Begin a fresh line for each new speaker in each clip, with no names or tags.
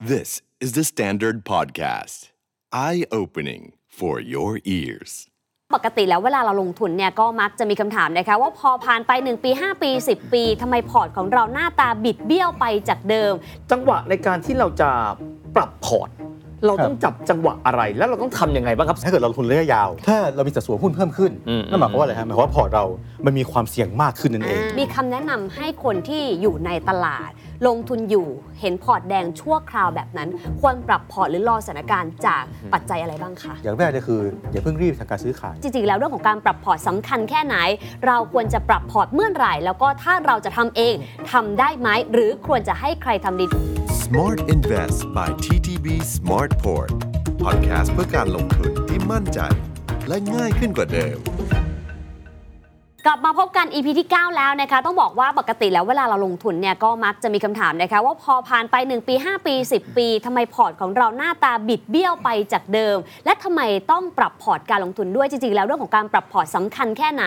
This is the Standard Podcast. Eye opening for your ears.
ปกติแล้วเวลาเราลงทุนเนี่ยก็มักจะมีคำถามนะคะว่าพอผ่านไป 1 ปี 5 ปี 10 ปีทำไมพอร์ตของเราหน้าตาบิดเบี้ยวไปจากเดิม
จังหวะในการที่เราจะปรับพอร์ต เราต้องจับจังหวะอะไรแล้วเราต้องทำยังไงบ้างครับ
ถ้าเกิดเราลงทุนระยะยาว ถ้าเรามีสัดส่วนหุ้นเพิ่มขึ้น
อืม
นั่นหมายความว่าอะไรฮะหมายความว่าพอร์ตเรา มันมีความเสี่ยงมากขึ้นนั่นเอง
มีคำแนะนำให้คนที่อยู่ในตลาด ลงทุนอยู่เห็นพอร์ตแดงชั่วคราวแบบนั้น ควรปรับพอร์ตหรือรอสถานการณ์จากปัจจัยอะไรบ้างคะ
อย่างแรกเลยคืออย่าเพิ่งรีบทำการซื้อขาย
จริงๆแล้วเรื่องของการปรับพอร์ตสำคัญแค่ไหน เราควรจะปรับพอร์ตเมื่อไหร่แล้วก็ถ้าเราจะทำเองทำได้ไหมหรือควรจะให้ใครทำดี
Smart Invest by TTB Smartport Podcast เพื่อการลงทุนที่มั่นใจ และง่ายขึ้นกว่าเดิม
กลับมาพบกัน EP ที่ 9 แล้วนะคะ ต้องบอกว่าปกติแล้วเวลาเราลงทุนเนี่ยก็มักจะมีคำถามนะคะว่าพอผ่านไป 1 ปี 5 ปี 10 ปีทำไมพอร์ตของเราหน้าตาบิดเบี้ยวไปจากเดิม และทำไมต้องปรับพอร์ตการลงทุนด้วยจริงๆ แล้วเรื่องของการปรับพอร์ตสำคัญแค่ไหน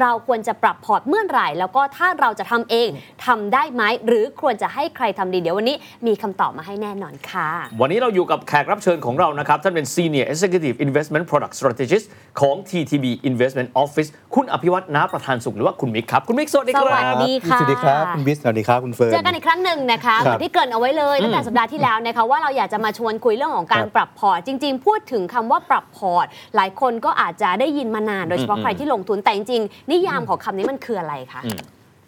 เราควรจะปรับพอร์ตเมื่อไหร่ แล้วก็ถ้าเราจะทำเองทำได้ไหมหรือควรจะให้ใครทำดีเดี๋ยววันนี้มีคำตอบมาให้แน่นอนค่ะ
วันนี้เราอยู่กับแขกรับเชิญของเรานะครับท่านเป็น Senior Executive Investment Product Strategist ของ TTB Investment Office คุณอภิวัฒนาประธานสุขหรือว่าคุณมิกครับ คุณมิกสวัสดีครับ
สวัสดีค่ะ
สวัสดีครับ คุณบิสสวัสดีครับคุณเฟิร์น
เจอกันอีกครั้งหนึ่งนะคะ
ครับ
มือนที่เกริ่นเอาไว้เลยตั้งแต่สัปดาห์ที่แล้วนะคะว่าเราอยากจะมาชวนคุยเรื่องของการ
ครับ
ปรับพอร์ต จริง ๆ พูดถึงคำว่าปรับพอร์ต หลายคนก็อาจจะได้ยินมานานโดยเฉพาะ
อืม
ใครที่ลงทุนแต่จริงๆนิยามของคำนี้มันคืออะไรคะ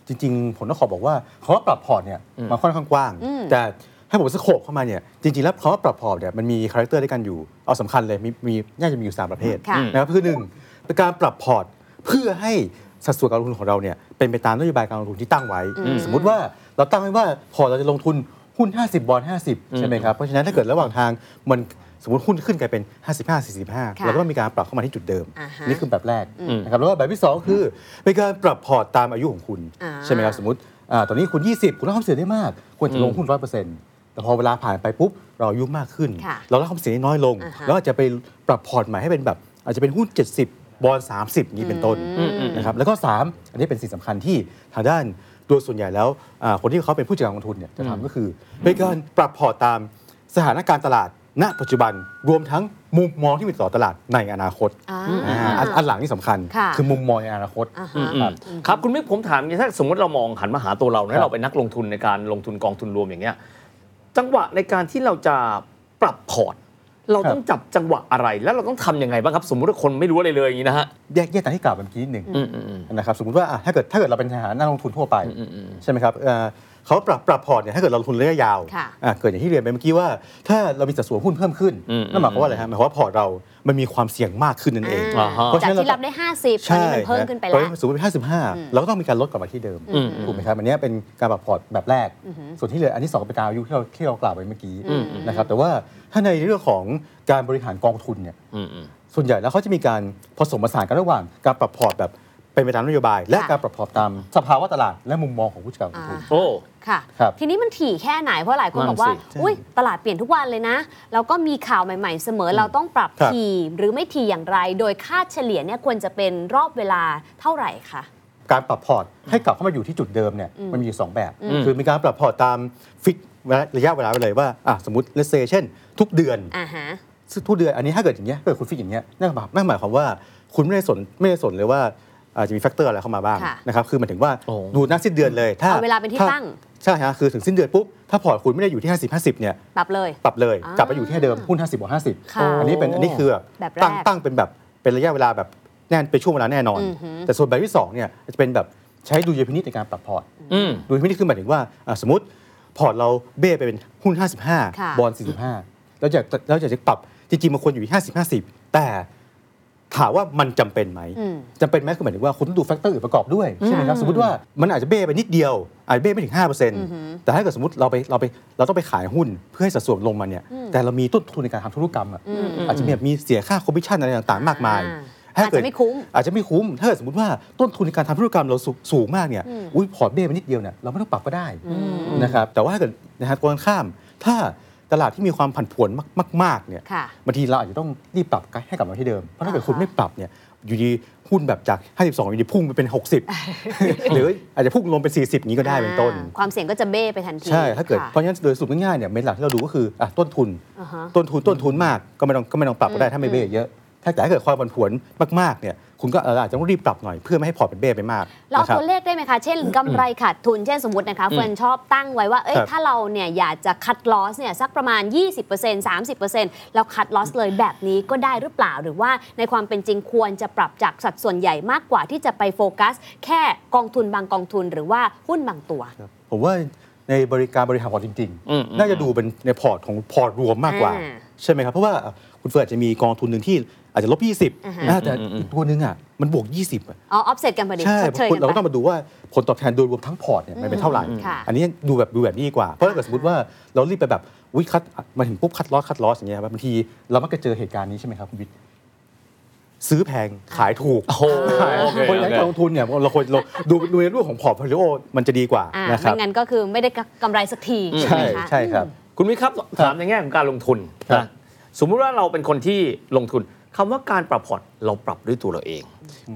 จริง ๆ ผมต้องขอบอกว่าคำว่าปรับพอร์ตเนี่ยมันค่อนข้างกว้าง
อืม
แต่ให้ผม scope เข้ามาเนี่ยจริงๆ แล้วคำว่าปรับพอร์ตเนี่ยมันมี character ด้วยกันอยู่เอาสำคัญเลยมีมีน่าจะมีอยู่สามประเภท
ค่ะ
นะครับคือหนึ่งเป็นการปรับพอร์ตเพื่อให้ สัดส่วนการลงทุนของเราเนี่ยเป็นไปตามนโยบายการลงทุนที่ตั้งไว้ สมมุติว่าเราตั้งไว้ว่าพอร์ตเราจะลงทุนหุ้น 50 บอล50 ใช่ไหมครับ เพราะฉะนั้นถ้าเกิดระหว่างทางมันสมมติหุ้นขึ้นกลายเป็น 55 45
ค่ะ
เราก็ต้องมีการปรับเข้ามาที่จุดเดิม
อ่าฮะ
นี่คือแบบแรกนะครับแล้วก็แบบที่สองคือเป็นการปรับพอร์ตตามอายุของคุณ
อ่า
ใช่ไหมครับสมมติอ่าตอนนี้คุณ 20 คุณรับความเสี่ยงได้มาก ควรจะลงหุ้น 100%แต่พอเวลาผ่านไปปุ๊บเราอายุมากขึ้น
ค่ะ
เรารับความเสี่ยงได้น้อยลง
อ่าฮะ
แล้วอาจจะไปปรับพอร์ตใหม่ให้เป็นแบบ อาจจะเป็นหุ้น 70 บอล30อย่างนี้เป็นต้นนะครับแล้วก็ 3 อันนี้เป็นสิ่งสำคัญที่ทางด้านโดยส่วนใหญ่แล้วอ่าคนที่เขาเป็นผู้จัดการกองทุนเนี่ยจะทำก็คือเป็นการปรับพอร์ตตามสถานการณ์ตลาดณปัจจุบันรวมทั้งมุมมองที่มีต่อตลาดในอนาคต
อ่า
อ่าอันอันหลังนี่สำคัญ
ค่ะ
คือมุมมองในอนาคต
อ่า
อื
ฮะ
มอืมครับคุณวิทย์ผมถามอย่างนี้ถ้าสมมติเรามองหันมาหาตัวเรา
ครับ
นะเราเป็นนักลงทุนในการลงทุนกองทุนรวมอย่างเงี้ยจังหวะในการที่เราจะปรับพอร์ต เราต้องจับจังหวะอะไร แล้วเราต้องทำยังไงบ้างครับ สมมติว่าคนไม่รู้อะไรเลยอย่างนี้นะฮะ
แยกแยกตามที่กล่าวไปเมื่อกี้นิดหนึ่ง
อืมอืมอืม
นะครับสมมติว่าอะถ้าเกิดถ้าเกิดเราเป็นทหารนักลงทุนทั่วไป
อืมอืม
ใช่ไหมครับเอ่อเขาปรับปรับพอร์ตเนี่ยถ้าเกิดเราลงทุนระยะยาว
ค่ะ
อะเกิดอย่างที่เรียนไปเมื่อกี้ว่า ถ้าเรามีสัดส่วนหุ้นเพิ่มขึ้น
อืม
นั่นหมายความว่าอะไรฮะหมายความว่าพอร์ตเรา มันมีความเสี่ยงมากขึ้นนั่นเอง
อ่าฮะ
เพราะ
จาก
ฉะนั้นเรา
ที่รับได้ 50ตอนนี้มันเพิ่มขึ้นไป
ตอ
แล้วตอ
นนี้สมมติเป็น55เราก็ต้องมีการลดกลับมาที่เดิม
อืม
ถูกไหมครับอันเนี้ยเป็นการปรับพอร์ตแบบแรกส่วนที่เหลืออันที่สองเป็นตามอายุที่เราที่เรากล่าวไปเมื่อกี้นะครับแต่ว่าถ้าในเรื่องของการบริหารกองทุนเนี่ย
อืมอืม
ส่วนใหญ่แล้วเขาจะมีการผสมผสานกันระหว่างการปรับพอร์ตแบบ เป็นไปตามนโยบาย และ
ค่ะ
การปรับพอร์ตตามสภาวะตลาดและมุมมองของผู้จัดการกองทุน
โอ้
ค่ะ
ครับ
ทีนี้มันถี่แค่ไหนเพราะหลายคนบอกว่า
นั่นสิ
อุ้ยตลาดเปลี่ยนทุกวันเลยนะ แล้วก็มีข่าวใหม่ ๆ เสมอเราต้องปรับ
ครับ
ถี่หรือไม่ถี่อย่างไร โดยค่าเฉลี่ยเนี่ยควรจะเป็นรอบเวลาเท่าไหร่คะ
การปรับพอร์ตให้กลับเข้ามาอยู่ที่จุดเดิมเนี่ยมันมีอยู่สองแบบคือมีการปรับพอร์ตตาม fix ระยะเวลาไปเลยว่าอะสมมติ let's say เช่น ทุกเดือน
อ่าฮะ
ซึ่งทุกเดือนอันนี้ถ้าเกิดอย่างเงี้ยถ้าเกิดคุณ fix อย่างเงี้ยนั่นหมายนั่นหมายความว่าคุณไม่ได้สนไม่ได้สนเลยว่าอา จจะมี factor อะไรเข้ามาบ้าง
ค่ะ
นะครับคือหมายถึงว่า
โอ้
ดูหน้าสิ้นเดือนเลย ถ้า
เอาเวลาเป็นที่
ถ้
ตั้ง
ใช่ฮะคือถึงสิ้นเดือนปุ๊บถ้าพอร์ตคุณไม่ได้อยู่ที่ 50 50เนี่ย
ปรับเลย
ปรับเลย
อ่าก
ลับไปอยู่ที่เดิมหุ้น50บวก
ค่ะ
50 อันนี้เป็นอันนี้คือแบบ
แบบแรก
ตั้งตั้งเป็นแบบเป็นระยะเวลาแบบแน่นเป็นช่วงเวลาแน่นอน
อือหือ
แต่ส่วนแบบที่2เนี่ยจะเป็นแบบใช้ดุลยพินิจในการปรับพอร์ต
อืม
ดุลยพินิจคือหมายถึงว่าอะสมมติพอร์ตเราเบ้ไปเป็นหุ้น
ค่ะ
55 บอล45แล้วจะแล้วจะปรับจริงๆมันควรอยู่ที่50 50 แต่ ถามว่ามันจำเป็นไหม
อืม
จำเป็นไหมคือหมายถึงว่าคุณต้องดู factor อื่นประกอบด้วยใช่ไหมครับสมมติว่ามันอาจจะเบ้ไปนิดเดียว อาจจะเบ้ไม่ถึง 5%แต่ถ้าเกิดสมมติเราไปเราไปเราต้องไปขายหุ้นเพื่อให้สัดส่วนลงมาเนี่ยแต่เรามีต้นทุนในการทำธุรกรรมอะอาจจะมีแบบมีเสียค่าคอมมิชชั่นอะไรต่างๆมากมาย
อ่าอาจจะไม่คุ้ม
อาจจะไม่คุ้ม ถ้าเกิดสมมติว่าต้นทุนในการทำธุรกรรมเราสูสูงมากเนี่ยอุ้ยพอร์ตเบ้ไปนิดเดียวเนี่ยเราไม่ต้องปรับก็ได้นะครับแต่ว่าถ้าเกิดนะครับตรงกันข้ามถ้า ตลาดที่มีความผันผวนมากๆเนี่ย
ค่ะ
บางทีเราอาจจะต้องรีบปรับให้กลับมาที่เดิม เพราะถ้าเกิด
อ่าฮะ
คุณไม่ปรับเนี่ยอยู่ดีหุ้นแบบจาก 52อยู่ดีพุ่งไปเป็น 60 หรืออาจจะพุ่งลงเป็น 40นี้ก็ได้เป็นต้น
อ่าความเสี่ยงก็จะเบ้ไปทันที
ใช่ ถ้าเกิด
ค่ะ
เพราะฉะนั้นโดยสรุปง่ายๆเนี่ยเมนหลักที่เราดูก็คืออะต้นทุน
อ่าฮะ
ต้นทุนต้นทุนมากก็ไม่ต้องก็ไม่ต้องปรับก็ได้ถ้าไม่เบ้เยอะ ถ้าแต่ถ้าเกิดความผันผวนมากๆเนี่ยคุณก็อาจจะต้องรีบปรับหน่อยเพื่อไม่ให้พอร์ตเป็นเบ้ไปมาก
เราเอา
นะครับ
ตัวเลขได้ไหมคะ เช่นกำไรขาดทุน เช่นสมมตินะคะเฟิร์นชอบตั้งไว้ว่าเอ้ย
ครับ
ถ้าเราเนี่ยอยากจะคัดลอสเนี่ยสักประมาณ 20% 30%แล้ว cut loss เลยแบบนี้ก็ได้หรือเปล่า หรือว่าในความเป็นจริงควรจะปรับจากสัดส่วนใหญ่มากกว่าที่จะไปโฟกัส แค่กองทุนบางกองทุนหรือว่าหุ้นบางตัว
ครับผมว่าในบริการบริหารพอร์ตจริง
อืมอืม
ๆน่าจะดูเป็นในพอร์ตของพอร์ตรวมมากกว่า
อ่า
ใช่ไหมครับ เพราะว่าคุณเฟิร์นอาจจะมีกองทุนหนึ่งที่อาจจะลบ
อ่าฮะ
20นะแต่อีกตัวหนึงอะมันบวก 20อะ
อ๋อออฟเซตกันพอดี
ใช่
ชดเชย
คุณ
กัน
เรา
ไป
ก็ต้องมาดูว่าผลตอบแทนโดยรวมทั้งพอร์ตเนี่ยมันเป็นเท่าไหร่
ค่ะ
อันนี้ดูแบบดูแบบนี้ดีกว่า เพราะถ้าเกิดสมมติว่าเรารีบไปแบบวิคัดมาถึงปุ๊บ cut loss cut loss อย่างเงี้ยครับบางทีเรามักจะเจอเหตุการณ์นี้ใช่ไหมครับคุณวิทย์ซื้อแพงขายถูก
โอ้โหโอเค
คนที่
โอเค
ลงทุนเนี่ยเราควรเราดูดูในเรื่องของ portfolioมันจะดีกว่า
อ่า
นะครับ
ไม่งั้นก็คือไม่ได้กำไรสักที
ใช่
ไหมคะ
ใช่ครับ
คุณวิทย์ครับถามในแง่ของการลงทุน
ครับ
นะสมมุติว่าเราเป็นคนที่ลงทุนคำว่าการปรับพอร์ตเราปรับด้วยตัวเราเอง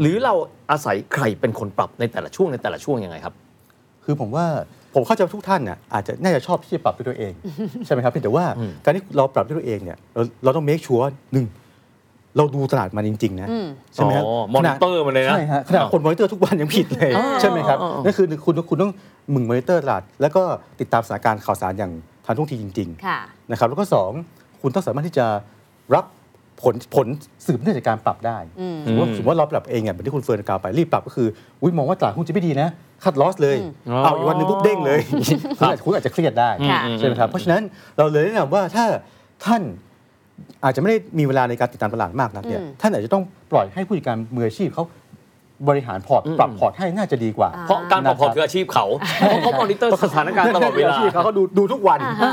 หรือเราอาศัยใครเป็นคนปรับในแต่ละช่วงในแต่ละช่วงยังไงครับ
คือผมว่าผมเข้าใจว่าทุกท่านน่ะอาจจะน่าจะชอบที่จะปรับด้วยตัวเอง ใช่ไหมครับเพียงแต่ว่า
อืม
การที่เราปรับด้วยตัวเองเนี่ยเราเราต้อง make sure หนึ่งเราดูตลาดมันจริง ๆ นะ
อืม
ใช่ไหมครับ
อ๋อมอนิเตอร์มันเลยนะ
ใช่ฮะขนาดคนมอนิเตอร์ทุกวันยังผิดเลย
อ๋อ
ใช่ไหมครับ
อ๋ออ๋อ
นั่นคือคุณคุณต้องมึงมอนิเตอร์ตลาด แล้วก็ติดตามสถานการณ์ข่าวสารอย่าง ทันท่วงทีจริงๆ
ค่ะ
นะครับแล้วก็สองคุณต้องสามารถที่จะรับผลผลสืบเนื่องจากการปรับได้
อืม
สมมติว่าสมมติว่าเราปรับเองอะเหมือนที่คุณเฟิร์นกล่าวไปรีบปรับก็คืออุ้ยมองว่าตลาดหุ้นจะไม่ดีนะ cut loss เลย
อืม
เอาอีกวันหนึงปุ๊บเด้งเลยคุณอาจคุณอาจจะเครียดได้
ค่ะ
ใช่ไหมครับเพราะฉะนั้นเราเลยแนะนำว่าถ้าท่านอาจจะไม่ได้มีเวลาในการติดตามตลาดมากนักเนี่ย
อืม
ท่านอาจจะต้องปล่อยให้ผู้จัดการมืออาชีพเขา บริหารพอร์ต
อืม
ปรับพอร์ตให้น่าจะดีกว่า
อ่า
เพราะการปรับพอร์ตคืออาชีพเขาเพราะเขามอนิเตอร์สถานการณ์ตลอดเวลา
มืชีพเขาก็ดูดูทุกวัน
อ่าฮะ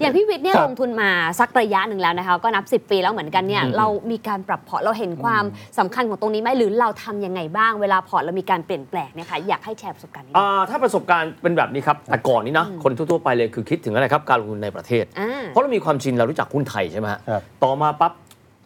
อย่างพี่วิทย์เนี่ย
ครับ
ลงทุนมาสักระยะหนึ่งแล้วนะคะก็นับ 10 ปีแล้วเหมือนกันเนี่ย
อืม
เรามีการปรับพอร์ตเราเห็นความสำคัญของตรงนี้ไหมหรือเราทำยังไงบ้างเวลาพอร์ตเรามีการเปลี่ยนแปลงเนี่ยค่ะอยากให้แชร์ประสบการณ์นี้
อ่าถ้าประสบการณ์เป็นแบบนี้ครับแต่ก่อนนี้นะคนทั่วๆไปเลยคือคิดถึงอะไรครับการลงทุนในประเทศ
อ่า
เพราะเรามีความชินเรารู้จักหุ้นไทยใช่ไหมฮะ
ครับ
ต่อมาปั๊บ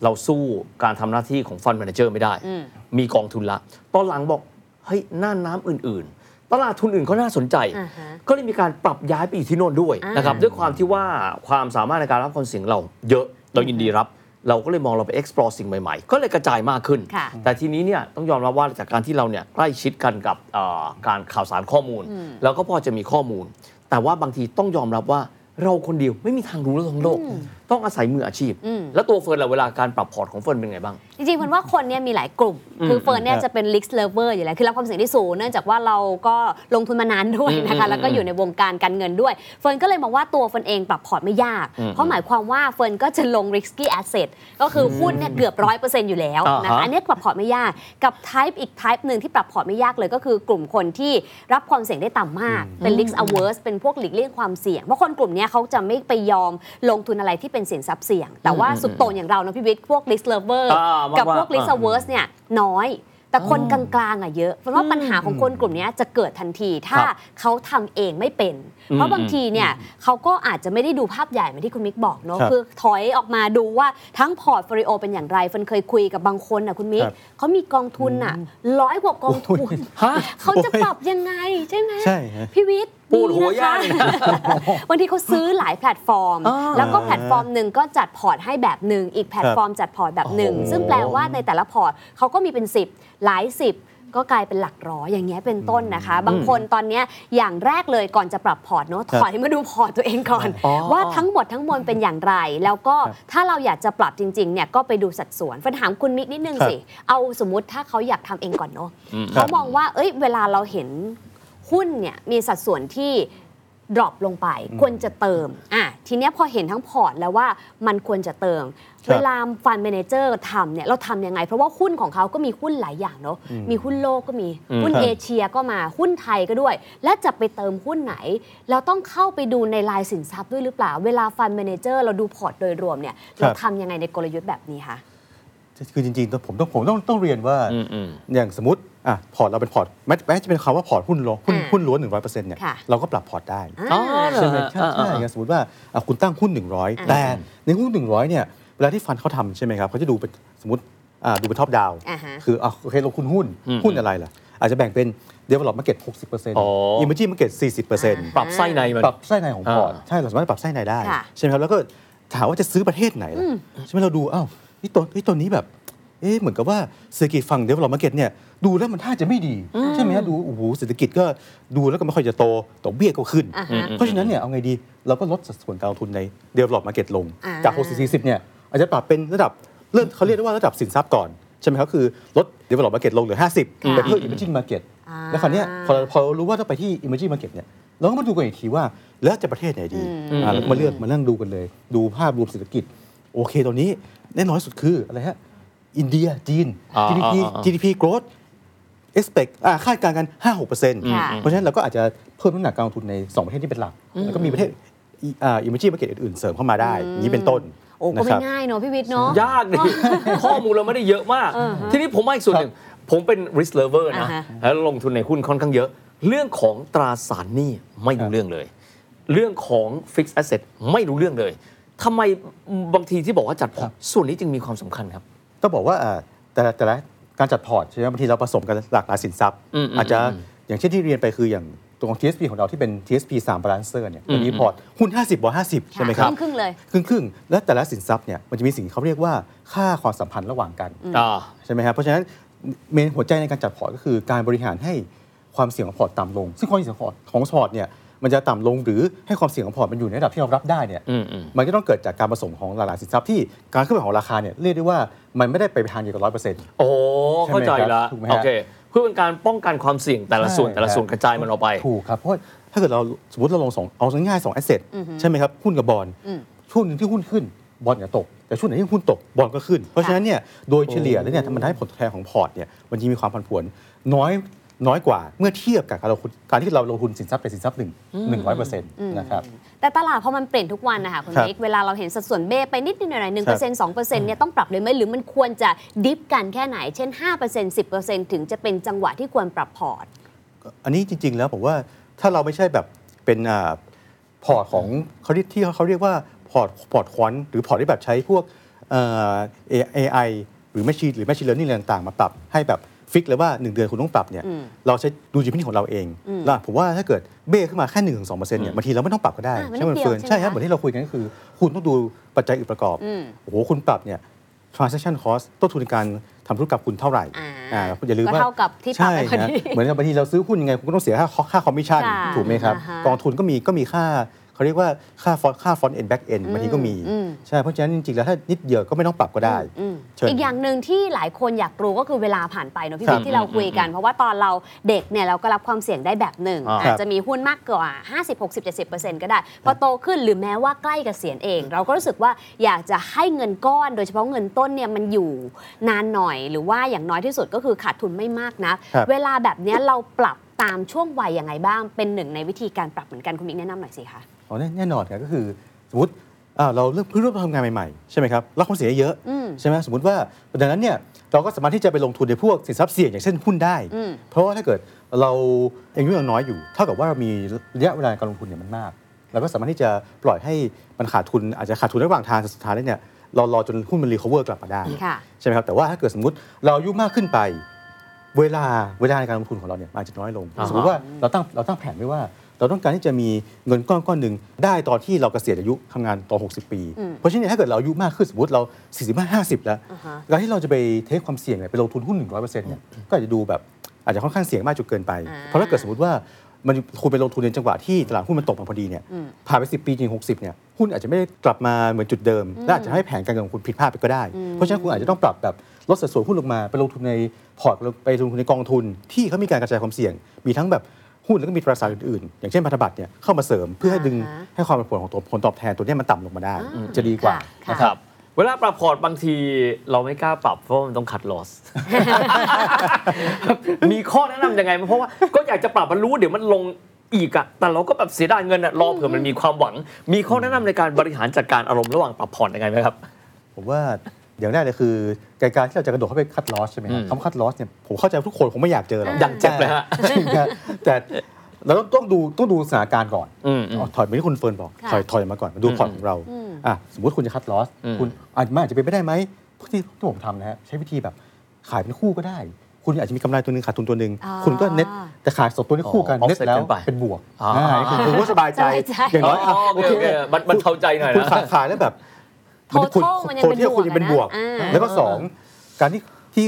เราสู้การทำหน้าที่ของฟัน d ม a นเจอร์ไม่ได้
อืม
มีกองทุนละ ตอนหลังบอก เฮ้ยน่านน้ำอื่น ๆ ตลาดทุนอื่นก็น่าสนใจ
อ่าฮะ
ก็เลยมีการปรับย้ายไปอยู่ที่โน่นด้วย
อ่าน
นะครับ ด้วยความที่ว่าความสามารถในการรับความเสี่ยงเราเยอะ เรายินดีรับ เราก็เลยมองเราไป explore สิ่งใหม่ ๆ ก็เลยกระจายมากขึ้น
ค่ะ
แต่ทีนี้เนี่ยต้องยอมรับว่าจากการที่เราเนี่ยใกล้ชิดกันกับเอ่อการข่าวสารข้อมูล แล้วก็พอจะมีข้อมูล แต่ว่าบางทีต้องยอมรับว่าเราคนเดียวไม่มีทางรู้เรื่องทั้งโลก ต้องอาศัยมืออาชีพ
อืม
แล้วตัวเฟิร์นล่ะเวลาการปรับพอร์ตของเฟิร์นเป็นไงบ้าง
จริงๆมันว่าคนเนี่ยมีหลายกลุ่ม คือเฟิร์นเนี่ยจะเป็น risk lover อยู่แล้ว คือรับความเสี่ยงที่สูง เนื่องจากว่าเราก็ลงทุนมานานด้วยนะ
อื
คะ
ม
แล้วก็อยู่ในวงการการเงินด้วย เฟิร์นก็เลยมองว่าตัวเฟิร์นเองปรับพอร์ตไม่ยาก
อืม
เพราะหมายความว่าเฟิร์นก็จะลง risky asset ก็คือหุ้นเนี่ยเกือบร้อยเปอร์เซ็นต์อยู่แล้วนะ
อ่า
คะ
ฮะ
อันนี้ปรับพอร์ตไม่ยาก กับ type อีก type หนึ่งที่ปรับพอร์ตไม่ยากเลยก็คือกลุ่มคนที่รับความเสี่ยงได้ต่ำมาก เป็น risk averse เป็นพวกหลีกเลี่ยงความเสี่ยงเพราะคนกลุ่มเนี้ยเขาจะไม่ไปยอมลงทุนอะไรที่เป็นสินทรัพย์เสี่ยง แต่ว่าสุดโต่งอย่างเรานะพี่วิทย์พวก risk lover
อ่า
กับ
มากๆ
พวก risk
อ่า
averse เนี่ยน้อย แต่คนกลางๆอะเยอะเพราะว่าปัญหาของคนกลุ่มเนี้ยจะเกิดทันทีถ้า
ครับ
เขาทำเองไม่เป็น
อืม
เพราะบางทีเนี่ยเขาก็อาจจะไม่ได้ดูภาพใหญ่เหมือนที่คุณมิกบอกเนอะ
ครับ
คือถอยออกมาดูว่าทั้งพอร์ตโฟลิโอเป็นอย่างไรเฟิร์นเคยคุยกับบางคนอะคุณมิก
ครับ
เขามีกองทุนอะร้อยกว่ากองทุน
ฮะ
เขาจะปรับยังไงใช่ไหม
ใช่ฮะ
พี่วิทย์
ปวดหัว
มีนะคะ
ย่างมีเลยนะคะนะ
บางทีเขาซื้อหลายแพลตฟอร์ม
อ่า
แล้วก็แพลตฟอร์มหนึ่งก็จัดพอร์ตให้แบบหนึ่งอีกแพลตฟอร์มจัดพอร์ตแบบหนึ่ง
โอ้โห
ซึ่งแปลว่าในแต่ละพอร์ตเขาก็มีเป็น 10 หลาย 10ก็กลายเป็นหลักร้อยอย่างเงี้ยเป็นต้นนะคะ บางคนตอนเนี้ยอย่างแรกเลยก่อนจะปรับพอร์ตเนาะ
ครับถ
อยมาดูพอร์ตตัวเองก่อน
อ๋อ
ว่าทั้งหมดทั้งมวลเป็นอย่างไร แล้วก็
ครับ
ถ้าเราอยากจะปรับจริงๆเนี่ยก็ไปดูสัดส่วนเฟิร์นถามคุณมิกนิดนึง
ครับ
สิ เอาสมมุติถ้าเขาอยากทำเองก่อนเนาะ
อืม
เขามองว่าเอ้ยเวลาเราเห็น หุ้นเนี่ยมีสัดส่วนที่ drop ลงไปควรจะเติมอะทีเนี้ยพอเห็นทั้งพอร์ตแล้วว่ามันควรจะเติม
ครับ
เวลา fund manager ทำเนี่ยเราทำยังไง เพราะว่าหุ้นของเขาก็มีหุ้นหลายอย่างเนาะมีหุ้นโลกก็มี
อืม
หุ้น
ครับ
เอเชียก็มาหุ้นไทยก็ด้วย และจะไปเติมหุ้นไหน เราต้องเข้าไปดูในรายสินทรัพย์ด้วยหรือเปล่า เวลา fund manager เราดูพอร์ตโดยรวมเนี่ยเราทำยังไงในกลยุทธ์แบบนี้คะ
คือจริงๆผมต้องผมต้องต้องเรียนว่า
อืมอืม
อย่างสมมติ อะพอร์ตเราเป็นพอร์ตแม้แม้จะเป็นคำว่าพอร์ตหุ้นล้วนหุ้น
อ่า
หุ้นล้วนหนึ่งร้อยเปอร์เซ็นต์เนี่ย
ค่ะ
เราก็ปรับพอร์ตได้
อ่า
อ๋อเหรอ
ใช่ไหม
ฮะ
ใช่
อ่า
ใช่
อ่า
อย่างสมมติว่าอะคุณตั้งหุ้น
อ่า
100แต่ในหุ้น100เนี่ยเวลาที่ fund เขาทำใช่ไหมครับเขาจะดูเป็นสมมติอ่าดูเป็น top down
อ่าฮะ
คืออะโอเคลงทุนหุ้น
อืม
หุ้นอะไรล่ะ อาจจะแบ่งเป็น develop market 60%
อ๋อ
emerging market 40%
ปรับไส้ในมัน
ปรับไส้ในของพอร์ต
อ่า
ใช่ เราสามารถปรับไส้ในได้
ค่ะ
ใช่ไหมครับ แล้วก็ถามว่าจะซื้อประเทศไหนล่ะ ใช่ไหมเราดู อ้าวนี่ตัวนี่ตัวนี้แบบ เอ๊ะเหมือนกับว่าเศรษฐกิจฝั่ง develop market เนี่ยดูแล้วมันท่าจะไม่ดี ใช่ไหมฮะดูโอ้โหเศรษฐกิจก็ดูแล้วก็ไม่ค่อยจะโตดอกเบี้ยก็ขึ้น
อ่าฮะ
เพราะฉะนั้นเนี่ยเอาไงดีเราก็ลดสัดส่วนการลงทุนใน develop market ลง
อ่า
จาก 60 40เนี่ยอาจจะปรับเป็นระดับเริ่มเขาเรียกได้ว่าระดับสินทรัพย์ก่อน ใช่ไหมครับคือลด develop market ลงเหลือ 50
ค่ะ
ไปเพิ่ม emerging market
อ่า
แล้วคราวเนี้ยพอพอรู้ว่าต้องไปที่ emerging market เนี่ยเราก็มาดูกันอีกทีว่าแล้วจะประเทศไหนดีอ่าแล้วก็มาเลือกมานั่งดูกันเลย ดูภาพรวมเศรษฐกิจ โอเคตอนนี้แน่นอนที่สุดคืออะไรฮะ อินเดียจีน
อ่า
GDP
อ่าอ่า
GDP growth expect อ่าคาดการณ์กัน 5-6%
ค่ะ
เพราะฉะนั้นเราก็อาจจะเพิ่มน้ำหนักการลงทุนใน 2 ประเทศที่เป็นหลัก แล้วก็มีประเทศอ่า emerging market อื่นๆ เสริมเข้ามาได้อย่างนี้เป็นต้น
โอ้ก็
นะค
ไม่
รับ
ง่ายเนอะพี่วิทย์เนาะ
ยากดิ ข้อมูลเราไม่ได้เยอะมากทีนี้ผมมาอีกส่วนหนึ่ง ผมเป็น risk lover นะ
อ่าฮะ
แล้วลงทุนในหุ้นค่อนข้างเยอะ เรื่องของตราสารหนี้ไม่รู้เรื่องเลย เรื่องของ fixed asset ไม่รู้เรื่องเลยทำไมบางทีที่บอกว่าจัดพอร์ตส่วนนี้จึงมีความสำคัญครับ
ต้องบอกว่าอ่าแต่ละแต่ละการจัดพอร์ตใช่ไหมบางทีเราผสมกันหลากหลายสินทรัพย์
อืมอืม
อาจจะ
อืม
อย่างเช่นที่เรียนไปคืออย่างตัวของ TSP ของเราที่เป็น TSP 3 balanced เนี่ยมันมีพอร์ตหุ้น 50บวก50 ใช่ไหมครับ
ครึ่งๆเลย
ครึ่งครึ่งๆและแต่ละสินทรัพย์เนี่ยมันจะมีสิ่งที่เขาเรียกว่าค่าความสัมพันธ์ระหว่างกัน
อ่า
ใช่ไหมครับเพราะฉะนั้น main หัวใจในการจัดพอร์ตก็คือการบริหารให้ความเสี่ยงของพอร์ตต่ำลง ซึ่งความเสี่ยงของพอร์ตของพอร์ตเนี่ย มันจะต่ำลงหรือให้ความเสี่ยงของพอร์ตมันอยู่ในระดับที่เรารับได้เนี่ย
อืมอืม
มันก็ต้องเกิดจากการผสมของหลายๆสินทรัพย์ที่การขึ้นไปของราคาเนี่ยเรียกได้ว่ามันไม่ได้ไปทางเดียวกับร้อยเปอร์เซ็นต์
โอ้
ใช่ไหม
เข้าใจ
ครับ
ละ
ถูกไหมฮะ
โอเคเพื่อเป็นการป้องกันความเสี่ยงแต่ละส่วน
ใช่
แต่ละส่วน
ครับ
กระจายมันออกไป
ถูกครับเพราะว่าถ้าเกิดเราสมมติเราลงสองเอาง่ายๆสอง asset ใช่ไหมครับหุ้นกับบอลช่วงหนึ่งที่หุ้นขึ้นบอลก็ตก แต่ช่วงไหนที่หุ้นตกบอลก็ขึ้น เพราะฉะนั้นเนี่ยโดยเฉลี่ยแล้วเนี่ยมันทำให้ผลตอบแทนของพอร์ตเนี่ยมันจะมีความผันผวนน้อย น้อยกว่าเมื่อเทียบกับการลงทุนการที่เราลงทุนสินทรัพย์เป็นสินทรัพย์หนึ่งหนึ่งร้อยเปอร์เซ็นต์นะครับ
แต่ตลาดพอมันเปลี่ยนทุกวันนะคะคุณ
ครับ
มิกเวลาเราเห็นสัดส่วนเบ้ไปนิดนิดหน่อยหนึ่ง
ครั
เปอร์เซ็นต์สองเปอร์เซ็นต์เนี่ยต้องปรับเลยไหมหรือมันควรจะ diff กันแค่ไหน เช่นห้าเปอร์เซ็นต์สิบเปอร์เซ็นต์ถึงจะเป็นจังหวะที่ควรปรับพอร์ต
อันนี้จริง ๆ แล้วผมว่าถ้าเราไม่ใช่แบบเป็นอ่าพอร์ตของเขาเรียกที่เขาเรียกว่าพอร์ตพอร์ต quant หรือพอร์ตที่แบบใช้พวกเอ่อ AI หรือ Machine หรือ Machine Learning อะไรต่างๆมาปรับให้แบบ fix เลยว่า 1 เดือนคุณต้องปรับเนี่ยเราใช้ดุลยพินิจของเราเองแล้วผมว่าถ้าเกิดเบ้ขึ้นมาแค่หนึ่งถึงสองเปอร์เซ็นต์เนี่ยบางทีเราไม่ต้องปรับก็ได้
อ่ามัน
ใช่ไหม
นิดเดียว
เฟิร์น
ใช่ไหม
ใช่ครับ
คะ
เหมือนที่เราคุยกันก็คือ คุณต้องดูปัจจัยอื่นประกอบ
อืม
โอ้โหคุณปรับเนี่ย transaction cost ต้นทุนในการทำธุรกรรมคุณเท่าไหร่
อ่า
อ่าอย่าลืม
ก็
ว่า
เท่ากับที่ปรับ
ใช่
ไปพอ
นะ
ดี
เหมือนกับบางทีเราซื้อหุ้นยังไงคุณก็ต้องเสียค่าค่าคอมมิชชั่น
ค่ะ
ถูกไหมครับ
อ่าฮะ
กองทุนก็มีก็มีค่า เขาเรียกว่าค่า front ค่า front end back end บางทีก็มี
อืม
ใช่ เพราะฉะนั้นจริงๆ แล้วถ้านิดเดียวก็ไม่ต้องปรับก็ได้
อืม
เชิญ
อีกอย่างหนึ่งที่หลายคนอยากรู้ก็คือเวลาผ่านไปเนอะพี่
ครับ
วิทย์ที่เราคุยกัน เพราะว่าตอนเราเด็กเนี่ยเราก็รับความเสี่ยงได้แบบหนึ่ง
อ่า
อาจจะมีหุ้นมากกว่า 50 60 70 ก็ได้ พอโตขึ้นหรือแม้ว่าใกล้เกษียณเอง เราก็รู้สึกว่าอยากจะให้เงินก้อน โดยเฉพาะเงินต้นเนี่ยมันอยู่นานหน่อย หรือว่าอย่างน้อยที่สุดก็คือขาดทุนไม่มากนัก
ครับ
เวลาแบบเนี้ยเราปรับตามช่วงวัยยังไงบ้าง เป็นหนึ่งในวิธีการปรับเหมือนกันคุณมิกแนะนำหน่อยสิคะ
อ๋อแน่แน่นอนครับก็คือสมมติอ่าเราเริ่มเพิ่งเริ่มทำงานใหม่ๆใช่ไหมครับรับความเสี่ยงเยอะ
อืม
ใช่ไหมสมมติว่าดังนั้นเนี่ยเราก็สามารถที่จะไปลงทุนในพวกสินทรัพย์เสี่ยงอย่างเช่นหุ้นได้
อืม
เพราะว่าถ้าเกิดเราอายุยังน้อยอยู่ เท่ากับว่าเรามีระยะเวลาการลงทุนเนี่ยมันมากเราก็สามารถที่จะปล่อยให้มันขาดทุนอาจจะขาดทุนระหว่างทางแต่สุดท้ายแล้วเนี่ยเรารอจนหุ้นมัน recover กลับมาได้
ค่ะ
ใช่ไหมครับแต่ว่าถ้าเกิดสมมติเราอายุมากขึ้นไป เวลาเวลาในการลงทุนของเราเนี่ยมันอาจจะน้อยลง
อ่าฮะ
สมมติว่าเราตั้งเราตั้งแผนไว้ว่า เราต้องการที่จะมีเงินก้อนก้อนหนึ่งได้ตอนที่เราเกษียณอายุทำงานตอน 60 ปี
อืม
เพราะฉะนั้นถ้าเกิดเราอายุมากขึ้นสมมติเรา 45 50 แล้ว
อ่าฮะ
การที่เราจะไป take ความเสี่ยงเนี่ยไปลงทุนหุ้น 100%เนี่ยก็อาจจะดูแบบอาจจะค่อนข้างเสี่ยงมากจนเกินไป
อ่า
เพราะถ้าเกิดสมมติว่ามันคุณไปลงทุนในจังหวะที่ตลาดหุ้นมันตกมาพอดีเนี่ย
อืม
ผ่านไป 10 ปีจริง 60 เนี่ยหุ้นอาจจะไม่ได้กลับมาเหมือนจุดเดิม และอาจจะให้แผนการเงินของคุณผิดพลาดไปก็ได้ เพราะฉะนั้นคุณอาจจะต้องปรับแบบลดสัดส่วนหุ้นลงมา ไปลงทุนในพอร์ตไปลงทุนในกองทุนที่เขามีการกระจายความเสี่ยง มีทั้งแบบ หุ้นแล้วก็มีตราสารอื่นๆ อย่างเช่นพันธบัตรเนี่ยเข้ามาเสริมเพื่อให้ดึง
อ่าฮะ
ให้ความผันผวนของตัวผลตอบแทนตัวเนี้ยมันต่ำลงมาได้
อ่า
จะดีกว่า
ค่ะ
นะค
ค
รั
รับบเวลาปรับพอร์ตบางทีเราไม่กล้าปรับเพราะว่ามันต้อง cut loss มีข้อแนะนำยังไงไหมเพราะว่าก็อยากจะปรับมันรู้เดี๋ยวมันลงอีกอะแต่เราก็แบบเสียดายเงินอะรอเผื่อมันมีความหวัง มีข้อแนะนำในการบริหารจัดการอารมณ์ระหว่างปรับพอร์ตยังไงไหมครับ
ผมว่า อย่างแรกเลยคือการที่เราจะกระโดดเข้าไป cut loss ใช่ไหมครับ
อืม
คำว่า cut loss เนี่ยผมเข้าใจว่าทุกคนคงไม่อยากเจอหรอก
อย่างเจ็บเลยฮะ
ใช่ครับแต่เราต้องต้องดูต้องดูสถานการณ์ก่อน
อืมอืม
อ๋อถอยไปที่คุณเฟิร์นบอก
ค่ะ
ถอยถอยมาก่อนมาดูพอร์ตของเรา
อืม
อะสมมติคุณจะ cut loss
อืม
คุณอาจจะมันอาจจะเป็นไปได้ไหมที่ที่ผมทำนะฮะใช้วิธีแบบขายเป็นคู่ก็ได้ คุณอาจจะมีกำไรตัวหนึ่งขาดทุนตัวหนึ่ง
อ่า
คุณก็เน็ตแต่ขายสองตัวนี้คู่กัน
อ๋อ
เน็ต
offset
แล้ว
กันไป
เป็นบวก
อ่า
อ่าคือคุณก็สบายใจ
สบายใจ
อย่างน้อย
อ๋อ
อะ
โอเคโอเคมันมันเข้าใจหน่อย
คุณ
นะ
ขายขายแล้วแบบ
Total มันยังเป็น
ที่คุณยังเป็นบวก
บวกอะนะอ่า
แล้วก็สองการที่ที่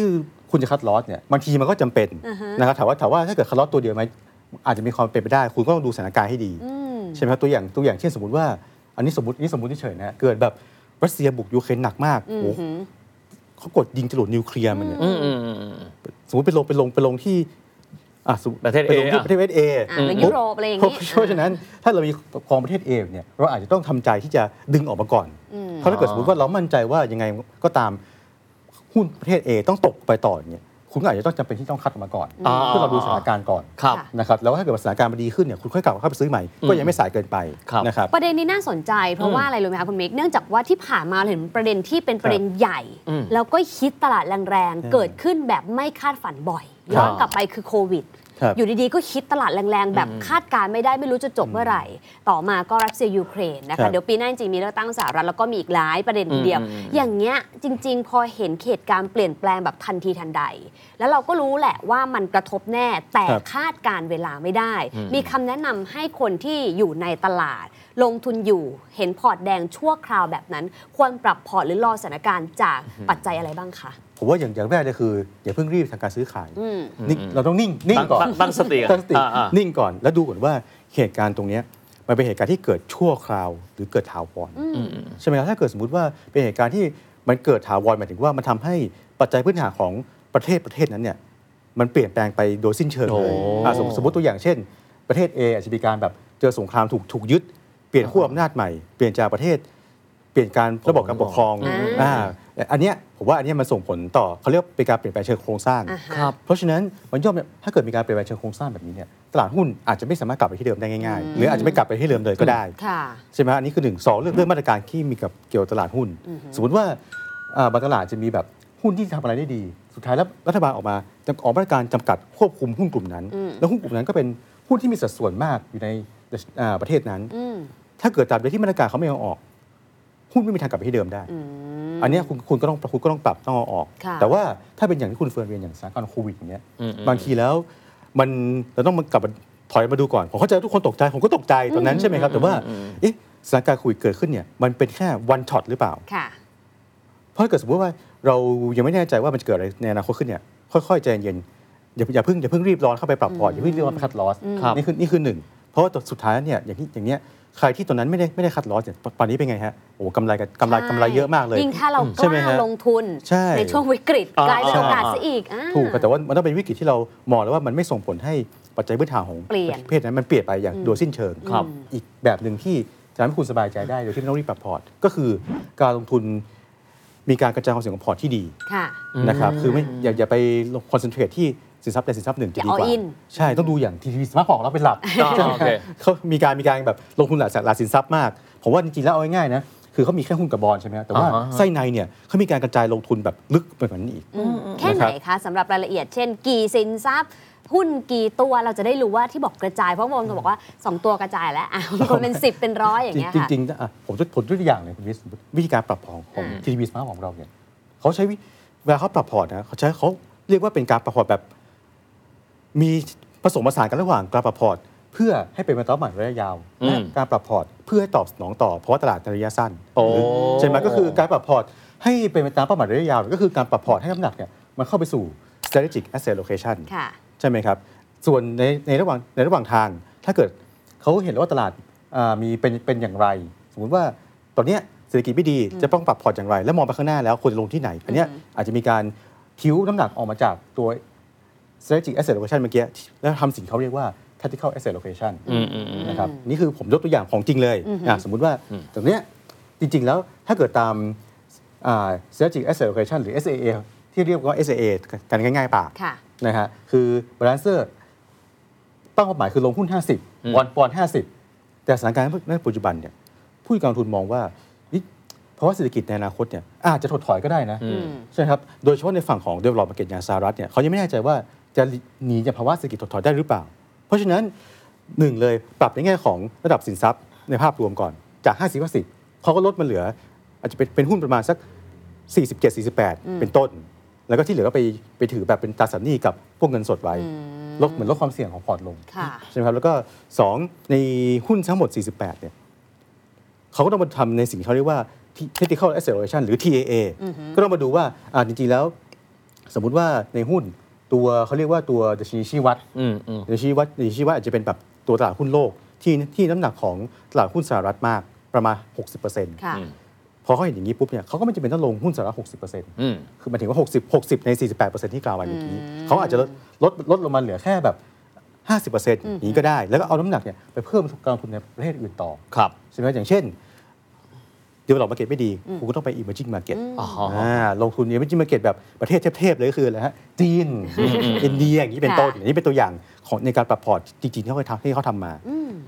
คุณจะคัดลอสเนี่ยบางทีมันก็จำเป็น
อือฮะ
นะครับถามว่าถามว่าถ้าเกิดคัดลอสตัวเดียวไหมอาจจะมีความเป็นไปได้ คุณก็ต้องดูสถานการณ์ให้ดี
อืม
ใช่ไหมครับตัวอย่างตัวอย่างเช่นสมมติว่า อันนี้สมมตินี่สมมติเฉยๆนะฮะเกิดแบบรัสเซียบุกยูเครนหนักมาก
อื
โอ้
ม
โห
หือ
เขากดยิงจรวดนิวเคลียร์มันเนี่ย
อืมอืมอืมอืม
สมมติไปลงไปลงไปลงที่อะสมมุ
ประเทศ
ไปลงที่
A
ประเทศเอ
อ่าหรือยุโรปอะไรอย่างงี้
เพราะฉะนั้นถ้าเรามีกองประเทศเอเนี่ยเราอาจจะต้องทำใจที่จะดึงออกมาก่อน
อืม
เพราะถ้าเกิดสมมติว่าเรามั่นใจว่ายังไงก็ตามหุ้นประเทศ A ต้องตกไปต่อเนี่ยคุณก็อาจจะต้องจำเป็นที่ต้องคัดออกมาก่อน
อ่า
เพื่อเราดูสถานการณ์ก่อน
ครับ
ค่ะ
นะครับแล้วถ้าเกิดว่าสถานการณ์มันดีขึ้นเนี่ยคุณค่อยกลับเข้าไปซื้อใหม่ก็ยังไม่สายเกินไป
ครับ
นะครับ
ประเด็นนี้น่าสนใจเพราะว่าอะไรรู้ไหมคะคุณมิกเนื่องจากว่าที่ผ่านมาเราเห็นประเด็นที่เป็นประเด็นใหญ่
อืม
แล้วก็ฮิตตลาดแรง
ใช่
ๆเกิดขึ้นแบบไม่คาดฝันบ่อยย้อนกลับไปคือโควิด
ครับ
อยู่ดีๆ ก็คิดตลาดแรงๆ แบบคาดการณ์ไม่ได้ไม่รู้จะจบเมื่อไหร่ ต่อมาก็รัสเซียยูเครนนะ
ครั
คะ
บ
เดี๋ยวปีหน้าจริงๆมีเลือกตั้งสหรัฐแล้วก็มีอีกหลายประเด็นทีเดียว
อืมอืม
อย่างเงี้ยจริง ๆ พอเห็นเหตุการณ์เปลี่ยนแปลงแบบทันทีทันใด แล้วเราก็รู้แหละว่ามันกระทบแน่แต่
ครับ
คาดการณ์เวลาไม่ได้
อืม
มีคำแนะนำให้คนที่อยู่ในตลาด ลงทุนอยู่เห็นพอร์ตแดงชั่วคราวแบบนั้น ควรปรับพอร์ตหรือรอสถานการณ์จากปัจจัยอะไรบ้างคะ
ผมว่าอย่างอย่างแรกเลยคืออย่าเพิ่งรีบทำการซื้อขาย
อืม
นิ่งเราต้องนิ่งนิ่ง
ตั้ง
ก่อน
ตั้งตั้งสติ
ตั้งสติ
อ่าอ่า
นิ่งก่อนแล้วดูก่อนว่าเหตุการณ์ตรงเนี้ยมันเป็นเหตุการณ์ที่เกิดชั่วคราวหรือเกิดถาวร
อืมอืม
ใช่ไหมครับถ้าเกิดสมมติว่าเป็นเหตุการณ์ที่มันเกิดถาวรหมายถึงว่ามันทำให้ปัจจัยพื้นฐานของประเทศประเทศนั้นเนี่ยมันเปลี่ยนแปลงไปโดยสิ้นเชิงเลย
โอ้
อะสมสมมติตัวอย่างเช่น ประเทศ A อาจจะมีการแบบเจอสงครามถูกถูกยึดเปลี่ยนขั้วอำนาจใหม่เปลี่ยนจากประเทศเปลี่ยนการระบบการปกครอง
อ่า
อ่าอันเนี้ยผมว่าอันเนี้ยมันส่งผลต่อเขาเรียกว่าเป็นการเปลี่ยนแปลงเชิงโครงสร้าง
อ่าฮะ
ครับ
เพราะฉะนั้นมันย่อมถ้าเกิดมีการเปลี่ยนแปลงเชิงโครงสร้างแบบนี้เนี่ยตลาดหุ้นอาจจะไม่สามารถกลับไปที่เดิมได้ง่ายๆหรืออาจจะไม่กลับไปที่เดิมเลยก็ได้
ค่ะ
ใช่ไหมอันนี้คือหนึ่งสองเรื่องเรื่องมาตรการที่มีกับเกี่ยวกับตลาดหุ้นสมมติว่าอ่าบางตลาดจะมีแบบหุ้นที่ทำอะไรได้ดี สุดท้ายแล้วรัฐบาลออกมาจะออกมาตรการจำกัดควบคุมหุ้นกลุ่มนั้น
อืม
แล้วหุ้นกลุ่มนั้นก็เป็นหุ้นที่มีสัดส่วนมากอยู่ในอ่าประเทศนั้น
อืม
ถ้าเกิดตราบใดที่มาตรการเขาไม่เอาออก หุ้นไม่มีทางกลับไปที่เดิมได้
อืม
อันเนี้ยคุณคุณก็ต้องคุณก็ต้องปรับต้องเอาออก
ค่ะ
แต่ว่าถ้าเป็นอย่างที่คุณเฟิร์นเรียนอย่างสถานการณ์โควิดอย่างเงี้ย
อืมอืม
บางทีแล้วมันเราต้องมากลับมาถอยมาดูก่อน ผมเข้าใจว่าทุกคนตกใจ ผมก็ตกใจตอนนั้นใช่ไหมครับ แต่ว่าเอ๊ะสถานการณ์โควิดเกิดขึ้นเนี่ยมันเป็นแค่ one shot หรือเปล่า
ค่ะ
เพราะถ้าเกิดสมมติว่าเรายังไม่แน่ใจว่ามันจะเกิดอะไรในอนาคตขึ้นเนี่ยค่อยๆใจเย็นอย่าอย่าเพิ่งอย่าเพิ่งรีบร้อนเข้าไปปรับพอร์ตอย่าเพิ่งรีบร้อนไป cut loss
ครับ
นี่คือนี่คือหนึ่งเพราะว่าสุดท้ายเนี่ยอย่างที่อย่างเนี้ย ใครที่ตอนนั้นไม่ได้ไม่ได้ cut loss เนี่ยตอนนี้เป็นไงฮะโอ้กำไรกับกำไรกำไรเยอะมากเลย
ยิ่งถ้าเราก
ใช่ไหม
ล้า
ฮะ
ลงทุน
ใช่
ช่วงวิกฤต
อ่าก
ลายเป็นโอกาส
อ่า
ซะอีกอ่า
ถูกแต่ว่ามันต้องเป็นวิกฤตที่เรามองแล้วว่ามันไม่ส่งผลให้ปัจจัยพื้นฐานของ
เปลี่ยน
ประเทศนั้นมันเปลี่ยนไปอย่างโดยสิ้นเชิง
ครับ
อีกแบบหนึ่งที่จะทำให้คุณสบายใจได้โดยที่ไม่ต้องรีบปรับพอร์ต ก็คือการลงทุนมีการกระจายความเสี่ยงของพอร์ตที่ดี
ค่ะ
นะครับคือไม่อย่าอย่าไป concentrate ที่ สินทรัพย์ใดสินทรัพย์หนึ่งจะ
อย่า
ดีกว่า
all in
ใช่ต้องดูอย่าง ttb smart ของเราเป็นหลัก
อ๋อ
ใช่ไหม
โอเค
เขามีการมีการแบบลงทุนหลายหลายสินทรัพย์มาก ผมว่าจริงๆแล้วเอาง่ายๆนะคือเขามีแค่หุ้นกับบอลใช่ไหมฮะแต่ว่า
อ่าฮะ
ไส้ในเนี่ยเขามีการกระจายลงทุนแบบลึกไปกว่านั้นอีก
แค่ไหนคะสำหรับรายละเอียด เช่น กี่สินทรัพย์หุ้นกี่ตัวเราจะได้รู้ว่าที่บอกกระจาย เพราะบางคนบอกว่า 2 ตัวกระจายแล้วอะบางคนเป็น 10 เป็นร้อยอย่างเงี้ย
จริง
ค่ะ
จริงๆอะผมจะผมยกตัวอย่างเลยคุณวิสวิธีการปรับพอร์ตของ
อ่า
ttb smart ของเราเนี่ยเขาใช้วิเวลาเขาปรับพอร์ตนะเขาใช้เขาเรียกว่าเป็นการปรับพอร์ตแบบ มีผสมผสานกันระหว่างการปรับพอร์ต เพื่อให้เป็นมาตรฐานระยะยาว
อืม
และการปรับพอร์ตเพื่อให้ตอบสนองต่อเพราะว่าตลาดในระยะสั้น
โอ้
หรือใช่ไหมก็คือการปรับพอร์ตให้เป็นไปตามเป้าหมายระยะยาว ก็คือการปรับพอร์ตให้น้ำหนักเนี่ยมันเข้าไปสู่ strategic asset allocation
ค่ะ
ใช่ไหมครับ ส่วนในในระหว่างในระหว่างทาง ถ้าเกิดเขาเห็นว่าตลาดอ่ามีเป็นเป็นอย่างไร สมมุติว่าตอนเนี้ยเศรษฐกิจไม่ดีจะต้องปรับพอร์ตอย่างไร แล้วมองไปข้างหน้าแล้วควรจะลงที่ไหน อันเนี้ยอาจจะมีการทิ้วน้ำหนักออกมาจากตัว strategic asset allocation เมื่อกี้แล้วทำสิ่งเขาเรียกว่า tactical asset allocation
อืมอืมอืม
นะครับนี่คือผมยกตัวอย่างของจริงเลยอะสมมุติว่าตรงเนี้ยจริง ๆ แล้วถ้าเกิดตามอ่า strategic asset allocation หรือ SAA ที่เรียกว่า SAA กันง่าย ๆปาก
ค่ะ
นะฮะคือ balancer ตั้งเป้าหมายคือลงหุ้น 50บอลปอน50 แต่สถานการณ์ในปัจจุบันเนี่ยผู้จัดการลงทุนมองว่าเฮ้ยเพราะว่าเศรษฐกิจในอนาคตเนี่ยอาจจะถดถอยก็ได้นะ
อืม
ใช่ไหมครับโดยเฉพาะในฝั่งของ developed market อย่างสหรัฐเนี่ยเขายังไม่แน่ใจว่า จะหนีจากภาวะเศรษฐกิจถดถอยได้หรือเปล่า เพราะฉะนั้นหนึ่งเลยปรับในแง่ของระดับสินทรัพย์ในภาพรวมก่อนจาก 50 50เขาก็ลดมาเหลือ อาจจะเป็นเป็นหุ้นประมาณสัก 47 48 เป็นต้น แล้วก็ที่เหลือก็ไปไปถือแบบเป็นตราสารหนี้กับพวกเงินสดไว้ลดเหมือนลดความเสี่ยงของพอร์ตลง
ค่ะ
ใช่ไหมครับแล้วก็ 2 ในหุ้นทั้งหมด 48เนี่ยเขาก็ต้องมาทำในสิ่งที่เขาเรียกว่า technical acceleration หรือ TAA ก็ต้องมาดูว่าอ่าจริงๆแล้ว สมมุติว่าในหุ้น ตัวเขาเรียกว่าตัวดัชนีชี้วัด
อืมอืม
ดัชนีวัดดัชนีวัดอาจจะเป็นแบบตัวตลาดหุ้นโลก ที่ที่น้ำหนักของตลาดหุ้นสหรัฐมากประมาณ 60%
ค่ะ
พอเขาเห็นอย่างนี้ปุ๊บเนี่ยเขาก็ไม่จำเป็นต้องลงหุ้นสหรัฐ 60%
อืม
คือหมายถึงว่า 60 60 ใน 48%ที่กล่าวไว้เมื่อกี้เขาอาจจะลดลดลดลงมาเหลือแค่แบบ50%อย่างนี้ก็ได้ แล้วก็เอาน้ำหนักเนี่ยไปเพิ่มการลงทุนในประเทศอื่นต่อ
ครับ
ใช่ไหมอย่างเช่น developed market ไม่ดีคุณก็ต้องไป emerging market
อ๋อ
อ่าลงทุน emerging market แบบประเทศเทพๆเลยก็คืออะไรฮะจีนอินเดียอย่างนี้เป็นต้น
ค่ะ
อันนี้เป็นตัวอย่างของในการปรับพอร์ตจริงๆที่เขาเคยทำที่เขาทำมา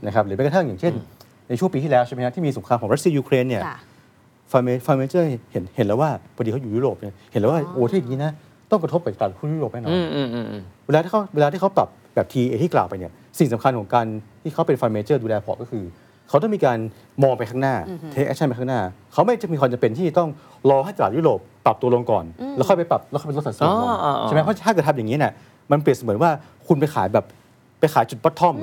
นะครับหรือแม้กระทั่งอย่างเช่น ในช่วงปีที่แล้วใช่ไหมฮะที่มีสงครามของรัสเซียยูเครนเนี่ย
ค่ะ
fund ma- fund manager เห็นเห็นแล้วว่าพอดีเขาอยู่ยุโรปเนี่ยเห็นแล้วว่า
อ๋อ
โอ้ถ้าอย่างนี้นะต้องกระทบกับตลาดหุ้นยุโรปแน่นอน
อืมอืมอืมอืม
เวลาที่เขาเวลาที่เขาปรับแบบทีที่กล่าวไปเนี่ยสิ่งสำคัญของการที่เขาเป็น fund manager ดูแลพอร์ตก็คือ เขาต้องมีการมองไปข้างหน้า take action ไปข้างหน้า เขาไม่จะมีความจำเป็นที่ต้องรอให้ตลาดยุโรปปรับตัวลงก่อน แล้วค่อยไปปรับแล้วค่อยไปลดสัดส่วนลง
อ๋ออ๋ออ๋อ
ใช่ไหมเพราะถ้าเกิดทำอย่างนี้เนี่ยมันเปรียบเสมือนว่าคุณไปขายแบบไปขายจุด bottom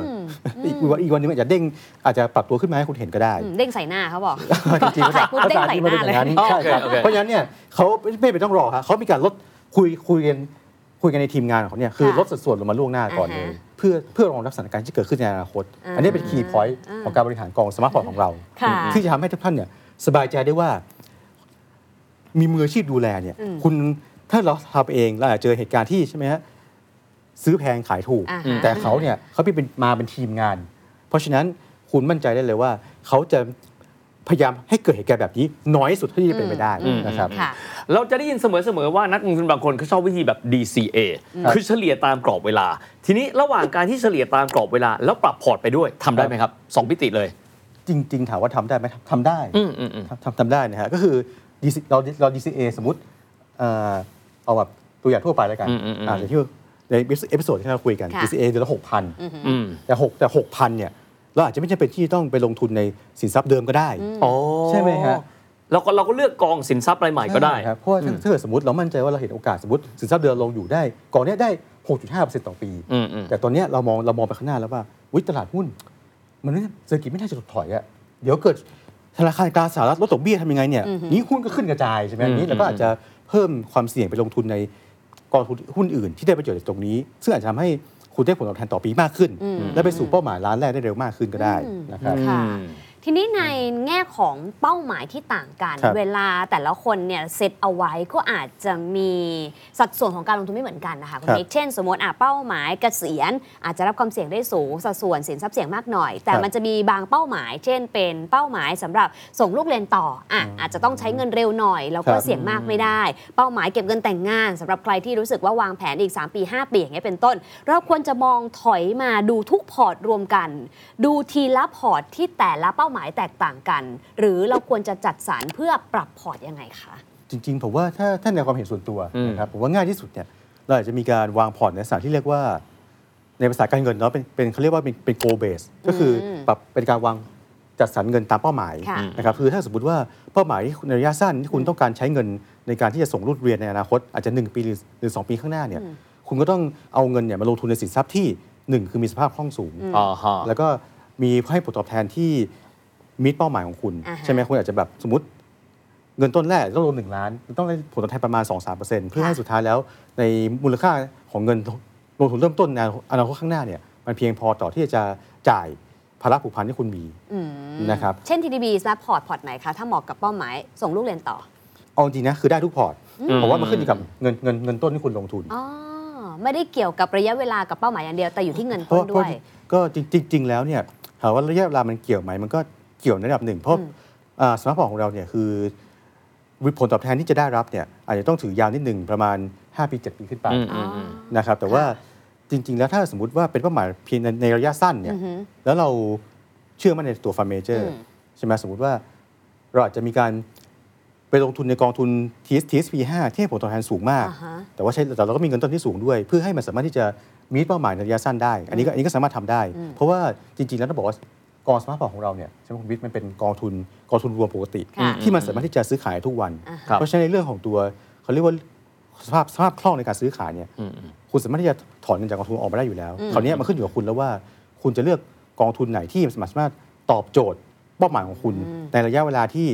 อีกวันอีกวันหนึงอาจจะเด้งอาจจะปรับตัวขึ้นมาให้คุณเห็นก็ได้
อืมเด้งใส่หน้าเขาบอก
จริงๆภาษา
ปุ๊บ
ภา
เด้ง
ษา
ใส่
ที่มันเป็นอย่างนั้น
หน้าเลย
ใช่ครับ
โอเคโอเค
เพราะฉะนั้นเนี่ยเขาไม่ไม่ต้องรอครับเขามีการลดคุยคุยกัน คุยกันในทีมงานของเขาเนี่ยคือ
ค่ะ
ลดสัดส่วนลงมาล่วงหน้าก่อนเลย
อ่าฮะ
เพื่อเพื่อรองรับสถานการณ์ที่เกิดขึ้นในอนาคต
อ่า
อันนี้เป็น key point อ่าของการบริหารกอง smart port ของเรา
ค่ะ
ที่จะทำให้ทุกท่านเนี่ยสบายใจได้ว่า มีมืออาชีพดูแลเนี่ย
อืม
คุณถ้าเราทำเองเราอาจจะเจอเหตุการณ์ที่ใช่ไหมฮะซื้อแพงขายถูก
อ่าฮะ
แต่เขาเนี่ยเขาเป็นมาเป็นทีมงาน เพราะฉะนั้นคุณมั่นใจได้เลยว่าเขาจะ พยายามให้เกิดเหตุการณ์แบบนี้น้อยที่สุดเท่าที่จะเป็นไปได้
อืม
นะครับ
ค่ะ
เราจะได้ยินเสมอๆว่านักลงทุนบางคนเขาชอบวิธีแบบ DCA
ครับ
คือเฉลี่ยตามกรอบเวลา ทีนี้ระหว่างการที่เฉลี่ยตามกรอบเวลา แล้วปรับพอร์ตไปด้วยทำได้ไหมครับสองมิติเลย
จริง ๆ ถามว่าทำได้ไหมทำได้
อืมอืมอืม
ทำทำทำได้นะฮะก็คือ DC เราเรา DCA สมมติเอ่อเอาแบบตัวอย่างทั่วไปแล้วกัน
อืมอืมอืม
อ่าอย่างที่ใน episode ที่เราคุยกัน
ค่ะ
DCA เดือนละหกพัน
อืม
แต่หกแต่หกพันเนี่ย เราอาจจะไม่จำเป็นที่ต้องไปลงทุนในสินทรัพย์เดิมก็ได้
อ๋อ
ใช่ไหมฮะ
เราก็เราก็เลือกกองสินทรัพย์รายใหม่ก็ได้
ใช่ครับเพราะว่าถ้าถ้าเกิดสมมติเรามั่นใจว่าเราเห็นโอกาสสมมติสินทรัพย์เดิมลงอยู่ได้กองเนี้ยได้ 6.5%ต่อปี
อืมอืม
แต่ตอนเนี้ยเรามองเรามองไปข้างหน้าแล้วว่าวิตลาดหุ้น มันไม่เศรษฐกิจไม่น่าจะถดถอยอะเดี๋ยวเกิดธนาคารกลางสหรัฐลดดอกเบี้ยทำยังไงเนี่ยนี้หุ้นก็ขึ้นกระจายใช่ไหม
อืม
นี้เราก็อาจจะเพิ่มความเสี่ยงไปลงทุนในกองทุนหุ้นอื่นที่ได้ประโยชน์จากตรงนี้ ซึ่งอาจจะทำให้ คุณได้ผลตอบแทนต่อปีมากขึ้น และไปสู่เป้าหมายล้านแรกได้เร็วมากขึ้นก็ได้นะครับ
ค่ะ
อืม
ทีนี้ในแง่ของเป้าหมายที่ต่างกัน
ครับ
เวลาแต่ละคนเนี่ยเซตเอาไว้ก็อาจจะมีสัดส่วนของการลงทุนไม่เหมือนกันนะคะคุณ
ครับ
นิกเช่น สมมติอะเป้าหมายเกษียณอาจจะรับความเสี่ยงได้สูงสัดส่วนสินทรัพย์เสี่ยงมากหน่อย แต่
ครับ
มันจะมีบางเป้าหมาย เช่น เป็นเป้าหมายสำหรับส่งลูกเรียนต่ออะอาจจะต้องใช้เงินเร็วหน่อย แล้วก็
ครับ
เสี่ยงมากไม่ได้ เป้าหมายเก็บเงินแต่งงานสำหรับใครที่รู้สึกว่าวางแผนอีก 3 ปี 5 ปีอย่างเงี้ยเป็นต้น เราควรจะมองถอยมาดูทุกพอร์ตรวมกัน ดูทีละพอร์ตที่แต่ละเป้าหมายแตกต่างกัน หรือเราควรจะจัดสรรเพื่อปรับพอร์ตยังไงคะ
จริง ๆ ผมว่าถ้าถ้าในความเห็นส่วนตัว
อืม
นะครับผมว่าง่ายที่สุดเนี่ยเราอาจจะมีการวางพอร์ตในลักษณะที่เรียกว่าในภาษาการเงินเนาะเป็นเป็นเขาเรียกว่าเป็นเป็น goal base ก็คืออ
ม
ปรับเป็นการวางจัดสรรเงินตามเป้าหมาย
ค่ะ
นะครับคือถ้าสมมติว่าเป้าหมายที่ในระยะสั้นที่คุณต้องการใช้เงินในการที่จะส่งลูกเรียนในอนาคต อาจจะ 1 ปีหรือหรือ2ปีข้างหน้าเนี่ยคุณก็ต้องเอาเงินเนี่ยมาลงทุนในสินทรัพย์ที่หนึ่งคือมีสภาพคล่องสูง
อ่าฮะ
แล้วก็มีให้ผลตอบแทนที่ มิตเป้าหมายของคุณ
อ่าฮะ
ใช่ไหมคุณอาจจะแบบสมมติเงินต้นแรกต้องลงหนึ่งล้าน ต้องได้ผลตอบแทนประมาณ 2-3%เพื่อให้สุดท้ายแล้ว ในมูลค่าของเงินลงทุนเริ่มต้นในอนาคตข้างหน้าเนี่ยมันเพียงพอต่อที่จะจ่ายภาระผูกพันที่คุณมี
อืม
นะครับ
เช่น TDB ซัพพอร์ตพอร์ตไหนคะถ้าเหมาะกับเป้าหมายส่งลูกเรียนต่อ
เอาจริงนะคือได้ทุกพอร์ต
อืม
เพราะว่ามันขึ้นอยู่กับเงินเงินเงินต้นที่คุณลงทุน
อ๋อไม่ได้เกี่ยวกับระยะเวลากับเป้าหมายอย่างเดียวแต่อยู่ที่เงิน
เพ
ต้
ราะ
น
เพ
ด้
ราะ
วย
ก็จริงจริงๆแล้วเนี่ยถามว่าระยะเวลามันเกี่ยวไหมมันก็ เกี่ยวในระดับหนึ่ง เพราะ
อืม
อ่า Smart Port ของเราเนี่ยคือผลตอบแทนที่จะได้รับเนี่ยอาจจะต้องถือยาวนิดหนึ่งประมาณ 5 ปี 7 ปีขึ้นไป
อืม
อ๋อ
นะครับแต่ว่าจริง ๆ แล้วถ้าสมมติว่าเป็นเป้าหมายเพียงในในระยะสั้นเนี่ย
อือหือ
แล้วเราเชื่อมั่นในตัว fund manager อื
ม
ใช่ไหมสมมติว่าเราอาจจะมีการไปลงทุนในกองทุน TS TSP 5ที่ให้ผลตอบแทนสูงมาก
อ่าฮะ
แต่ว่าใช้แต่เราก็มีเงินต้นที่สูงด้วย เพื่อให้มันสามารถที่จะมีเป้าหมายในระยะสั้นได้ อันนี้ก็อันนี้ก็สามารถทำได้ เพราะว่าจริง ๆ แล้วต้องบอกว่า กอง Smart Port ของเราเนี่ยใช่ไหมคุณวิทย์มันเป็นกองทุนกองทุนรวมปกติ
ค่ะ
ที่มันสามารถที่จะซื้อขายทุกวัน
อ่าฮะ
ครับ
เพราะฉะนั้นในเรื่องของตัวเขาเรียกว่าสภาพสภาพคล่องในการซื้อขายเนี่ย
อืมอืม
คุณสามารถที่จะถอนเงินจากกองทุนออกมาได้อยู่แล้ว
อืม
คราวนี้มันขึ้นอยู่กับคุณแล้วว่า คุณจะเลือกกองทุนไหนที่สามารถตอบโจทย์เป้าหมายของคุณ ในระยะเวลาที่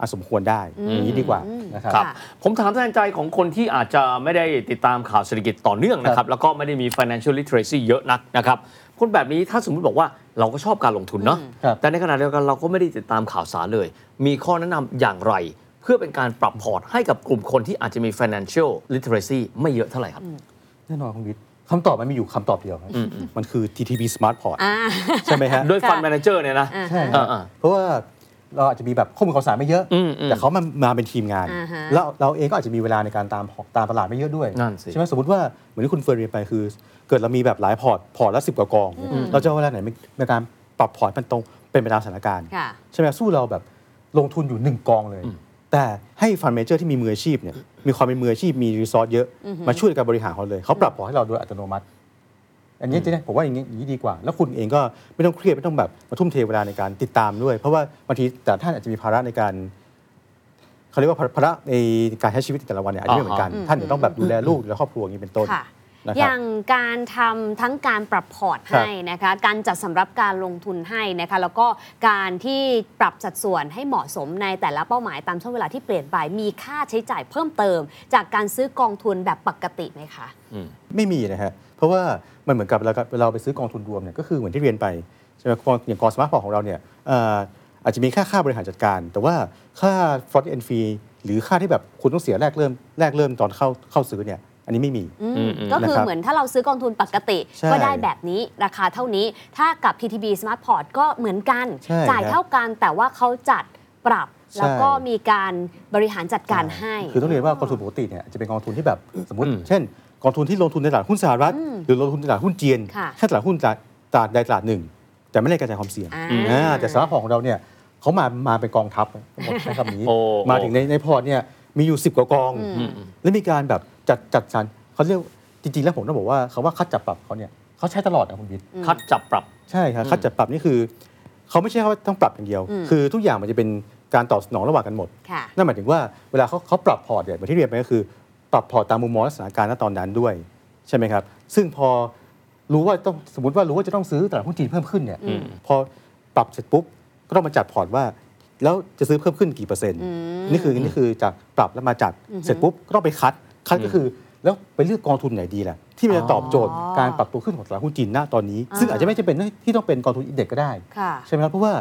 อะสมควรได้อย่างนี้ดีกว่านะครับ
ครับ
ค่ะ
ผมถามแทนใจของคนที่อาจจะไม่ได้ติดตามข่าวเศรษฐกิจต่อเนื่องนะค
ครั
รับ
บ
แล้วก็ไม่ได้มี financial literacy เยอะนักนะครับ คนแบบนี้ถ้าสมมติบอกว่าเราก็ชอบการลงทุนเนาะ
ครับ
แต่ในขณะเดียวกันเราก็ไม่ได้ติดตามข่าวสารเลย มีข้อแนะนำอย่างไร เพื่อเป็นการปรับพอร์ตให้กับกลุ่มคนที่อาจจะมี financial literacy ไม่เยอะเท่าไหร่ครับ
แน่นอนคุณวิทย์คำตอบมันมีอยู่คำตอบเดียวครับมันคือ TTB Smart Port
อ่า
ใช่ไหมฮะ
ด้วย fund manager เนี่ยนะ
อ่า
ใช่
ฮะ
ครับ
อ่า
เพราะว่า เราอาจจะมีแบบข้อมูลข่าวสารไม่เยอะ
อืมอืม
แต่เขามามาเป็นทีมงาน
อ่าฮะ
แล้วเราเองก็อาจจะมีเวลาในการตามตามตลาดไม่เยอะด้วย
นั่นสิ
ใช่ไหมสมมติว่าเหมือนที่คุณเฟิร์นเรียนไปคือ เกิดเรามีแบบหลายพอร์ตพอร์ตละสิบกว่ากอง เราจะเอาเวลาไหนในการปรับพอร์ตมันตรงเป็นไปตามสถานการณ์
ค่ะ
ใช่ไหมสู้เราแบบลงทุนอยู่หนึ่งกองเลย แต่ให้ fund manager ที่มีมืออาชีพเนี่ยมีความเป็นมืออาชีพมี resource เยอะมาช่วยในการบริหารเขาเลยเขาปรับพอร์ตให้เราโดยอัตโนมัติ อันนี้จะได้ผมว่าอย่างนี้อย่างนี้ดีกว่า แล้วคุณเองก็ไม่ต้องเครียดไม่ต้องแบบมาทุ่มเทเวลาในการติดตามด้วย เพราะว่าบางทีแต่ท่านอาจจะมีภาระในการเขาเรียกว่าภาระในการใช้ชีวิตแต่ละวันเนี่ยอาจจะไม่เหมือนกัน
อ่าฮะ
ท่านเดี๋ยวต้องแบบดูแลลูกดูแลครอบครัวอย่างนี้เป็นต้น
ค่ะ
นะครับ อ
ย่างการทำทั้งการปรับพอร์ต
ครับ
ให้นะคะ การจัดสำรับการลงทุนให้นะคะ แล้วก็การที่ปรับสัดส่วนให้เหมาะสมในแต่ละเป้าหมายตามช่วงเวลาที่เปลี่ยนไป มีค่าใช้จ่ายเพิ่มเติม จากการซื้อกองทุนแบบปกติไหมคะ
ไม่มีนะฮะเพราะว่ามันเหมือนกับเวลาเวลาเราไปซื้อกองทุนรวมเนี่ยก็คือเหมือนที่เรียนไปใช่ไหมกองอย่างกอง Smart Port ของเราเนี่ยเอ่ออาจจะมีค่าค่าบริหารจัดการ แต่ว่าค่า front-end fee หรือค่าที่แบบคุณต้องเสียแรกเริ่มแรกเริ่มตอนเข้าเข้าซื้อเนี่ย อันนี้ไม่มี
อืม
อืมอืม
ก็คือ
นะครับ
เหมือนถ้าเราซื้อกองทุนปกติ
ใช่
ก็ได้แบบนี้ราคาเท่านี้ ถ้ากับ TTB Smart Port ก็เหมือนกัน
ใช่
จ่าย
ครับ
เท่ากันแต่ว่าเขาจัดปรับ
ใช่
แล้วก็มีการบริหารจัดการให้
คือต้องเรียนว่ากองทุนปกติเนี่ยจะเป็นกองทุนที่แบบสมมติ
อืม
เช่น กองทุนที่ลงทุนในตลาดหุ้นสหรัฐหรือลงทุนในตลาดหุ้นจีน
ค่ะ
แค่ตลาดหุ้นตลาดตลาดใดตลาดหนึ่ง แต่ไม่ได้กระจายความเสี่ยง
อ่า
อ่าแต่ Smart Port ของเราเนี่ยเขามามาเป็นกองทัพต้องบอกใช้คำนี้
โอ้
มาถึงในในพอร์ตเนี่ยมีอยู่ 10 กว่ากอง
อืมอืม
และมีการแบบ จัดจัดสรรเขาเรียกจริงๆแล้วผมต้องบอกว่าคำว่าคัดจัดปรับเขาเนี่ยเขาใช้ตลอดนะคุณวิทย์
คัดจัดปรับ
ใช่ครับคัดจัดปรับนี่คือเขาไม่ใช่ว่าต้องปรับอย่างเดียว คือทุกอย่างมันจะเป็นการตอบสนองระหว่างกันหมด
ค่ะ
นั่นหมายถึงว่าเวลาเขาเขาปรับพอร์ตเนี่ยเหมือนที่เรียนไปก็คือ ปรับพอร์ตตามมุมมองและสถานการณ์ณตอนนั้นด้วย ใช่ไหมครับ ซึ่งพอรู้ว่าต้องสมมติว่ารู้ว่าจะต้องซื้อตลาดหุ้นจีนเพิ่มขึ้นเนี่ย
อืม
พอปรับเสร็จปุ๊บก็ต้องมาจัดพอร์ตว่า แล้วจะซื้อเพิ่มขึ้นกี่เปอร์เซ็นต์นี่คือนี่คือจากปรับแล้วมาจัดเสร็จปุ๊บก็ต้องไปคัด คัดก็คือแล้วไปเลือกกองทุนไหนดีล่ะที่มันจะตอบโจทย์
อ๋อ
การปรับตัวขึ้นของตลาดหุ้นจีนณตอนนี้
อ่า
ซึ่งอาจจะไม่จำเป็นที่ต้องเป็นกองทุนอินเด็กซ์ก็ได้
ค่ะ
ใช่ไหมครับ เพราะว่า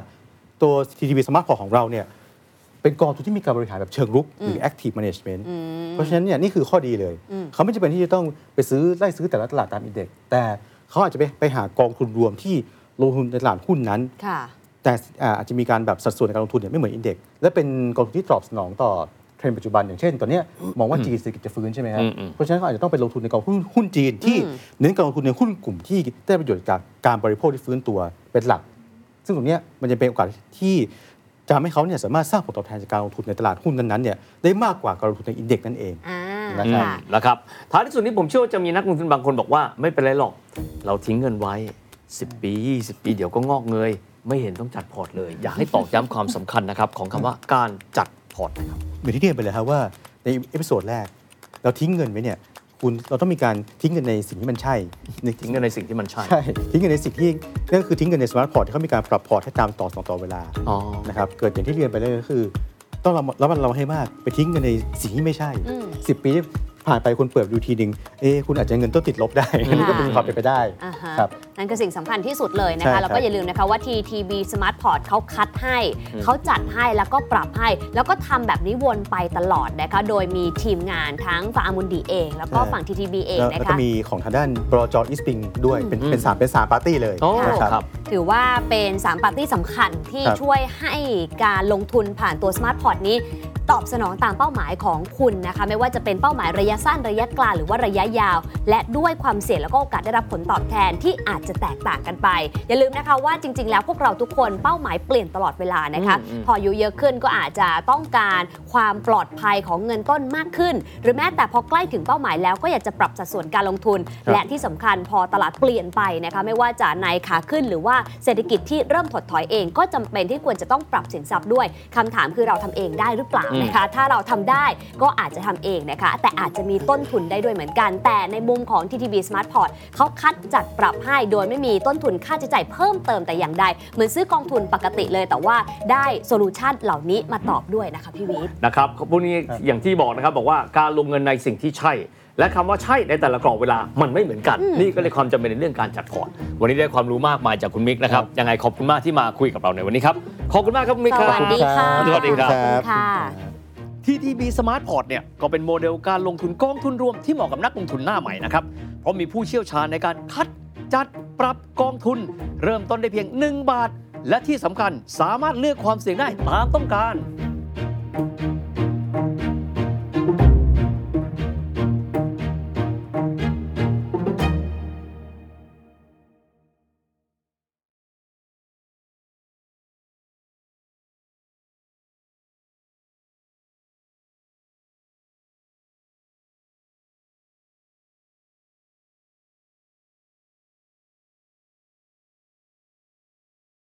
ตัว TTB Smart Port ของเราเนี่ยเป็นกองทุนที่มีการบริหารแบบเชิงรุก หรือ active management เพราะฉะนั้นเนี่ยนี่คือข้อดีเลย เขาไม่จำเป็นที่จะต้องไปซื้อไล่ซื้อแต่ละตลาดตามอินเด็กซ์แต่เขาอาจจะไปไปหากองทุนรวมที่ลงทุนในตลาดหุ้นนั้น
ค่ะ
แต่อ่าอาจจะมีการแบบสัดส่วนในการลงทุนเนี่ยไม่เหมือนอินเด็กซ์และเป็นกองทุนที่ตอบสนองต่อ เทรนด์ปัจจุบันอย่างเช่นตอนเนี้ยมองว่าจีนเศรษฐกิจจะฟื้นใช่ไหมครับ
อืมอืม
เพราะฉะนั้นก็อาจจะต้องไปลงทุนในกองหุ้นหุ้นจีนที่
อืม
เน้นการลงทุนในหุ้นกลุ่มที่ได้ประโยชน์จากการบริโภคที่ฟื้นตัวเป็นหลัก ซึ่งตรงเนี้ยมันจะเป็นโอกาสที่จะทำให้เขาเนี่ยสามารถสร้างผลตอบแทนจากการลงทุนในตลาดหุ้นนั้นๆเนี่ยได้มากกว่าการลงทุนในอินเด็กซ์นั่นเอง
อ่า
นะครับ
ค่ะ
นะครับท้ายที่สุดนี้ผมเชื่อว่าจะมีนักลงทุนบางคนบอกว่าไม่เป็นไรหรอก เราทิ้งเงินไว้ 10 ปี 20 ปีเดี๋ยวก็งอกเงย ไม่เห็นต้องจัดพอร์ตเลย อยากให้ตอกย้ำความสำคัญนะครับของคำว่าการจัด พอร์ตนะครับ
เหมือนที่เรียนไปเลยครับว่าใน episode แรก เราทิ้งเงินไว้เนี่ยคุณเราต้องมีการทิ้งเงินในสิ่งที่มันใช่ใน
ทิ้งเงินในสิ่งที่มันใช่
ใช่ทิ้งเงินในสิ่งที่นั่นก็คือทิ้งเงินใน Smart Port ที่เขามีการปรับพอร์ตให้ตามตลอดตลอดเวลา
อ๋อ
นะครับเกิดอย่างที่เรียนไปเลยก็คือ ต้องระมัดระมัดระวังให้มากไปทิ้งเงินในสิ่งที่ไม่ใช่
อืม
สิบปีผ่านไปคุณเปิดดูทีหนึ่งเอ๊ะคุณอาจจะเงินต้นติดลบได้อันนี้ก็เป็นความเป็นไปได้
อ่าฮะ
ครับ
นั่นคือสิ่งสำคัญที่สุดเลยนะ
ใช่ครั
คะ
บ
แล้วก็อย่าลืมนะคะว่า TTB Smart Port เขาคัดให้เขาจัดให้แล้วก็ปรับให้ แล้วก็ทำแบบนี้วนไปตลอดนะคะ โดยมีทีมงานทั้งฝั่งอามุนดีเอง แล้วก็ฝั่ง TTB เอง
แล้ว
นะ
แล้วก็
คะ
มีของทางด้านบรจออีสปิงด้วยเป็น
อืม
เป็นสามเป็นสามปาร์ตี้เลย
โอ้
นะครับ
ครับ
ถือว่าเป็น 3 ปาร์ตี้สำคัญที่
ครับ
ช่วยให้การลงทุนผ่านตัว Smart Port นี้ ตอบสนองตามเป้าหมายของคุณนะคะ ไม่ว่าจะเป็นเป้าหมายระยะสั้นระยะกลางหรือว่าระยะยาว และด้วยความเสี่ยงแล้วก็โอกาสได้รับผลตอบแทนที่อาจจะจะแตกต่างกันไป อย่าลืมนะคะว่าจริง ๆ แล้วพวกเราทุกคนเป้าหมายเปลี่ยนตลอดเวลานะคะ
อืมอืม
พออายุเยอะขึ้นก็อาจจะต้องการความปลอดภัยของเงินต้นมากขึ้น หรือแม้แต่พอใกล้ถึงเป้าหมายแล้วก็อยากจะปรับสัดส่วนการลงทุน
ครับ
และที่สำคัญพอตลาดเปลี่ยนไปนะคะไม่ว่าจะในขาขึ้นหรือว่าเศรษฐกิจที่เริ่มถดถอยเอง ก็จำเป็นที่ควรจะต้องปรับสินทรัพย์ด้วยคำถามคือเราทำเองได้หรือเปล่า
อืม
นะคะ ถ้าเราทำได้ก็อาจจะทำเองนะคะ แต่อาจจะมีต้นทุนได้ด้วยเหมือนกัน แต่ในมุมของ TTB Smart Port เขาคัดจัดปรับให้โดยไม่มีต้นทุนค่าใช้จ่ายเพิ่มเติมแต่อย่างใด เหมือนซื้อกองทุนปกติเลย แต่ว่าได้ solution เหล่านี้มาตอบด้วยนะคะพี่วิทย์
นะครับพวกนี้อย่างที่บอกนะครับบอกว่าการลงเงินในสิ่งที่ใช่ และคำว่าใช่ในแต่ละกรอบเวลามันไม่เหมือนกัน นี่ก็เลยความจำเป็นในเรื่องการจัดพอร์ตวันนี้ได้ความรู้มากมายจากคุณมิกนะครับยังไงขอบคุณมากที่มาคุยกับเราในวันนี้ครับขอบคุณมากครับคุณมิก
ส
ครับ
วัสดีค่ะ
สวัสดีครับ
ขอณค่ะ
TTB Smart Port เนี่ยก็เป็นโมเดลการลงทุนกองทุนรวมที่เหมาะกับนักลงทุนหน้าใหม่นะครับ เพราะมีผู้เชี่ยวชาญในการคัด จัดปรับกองทุน เริ่มต้นได้เพียง 1 บาท และที่สำคัญสามารถเลือกความเสี่ยงได้ตามต้องการ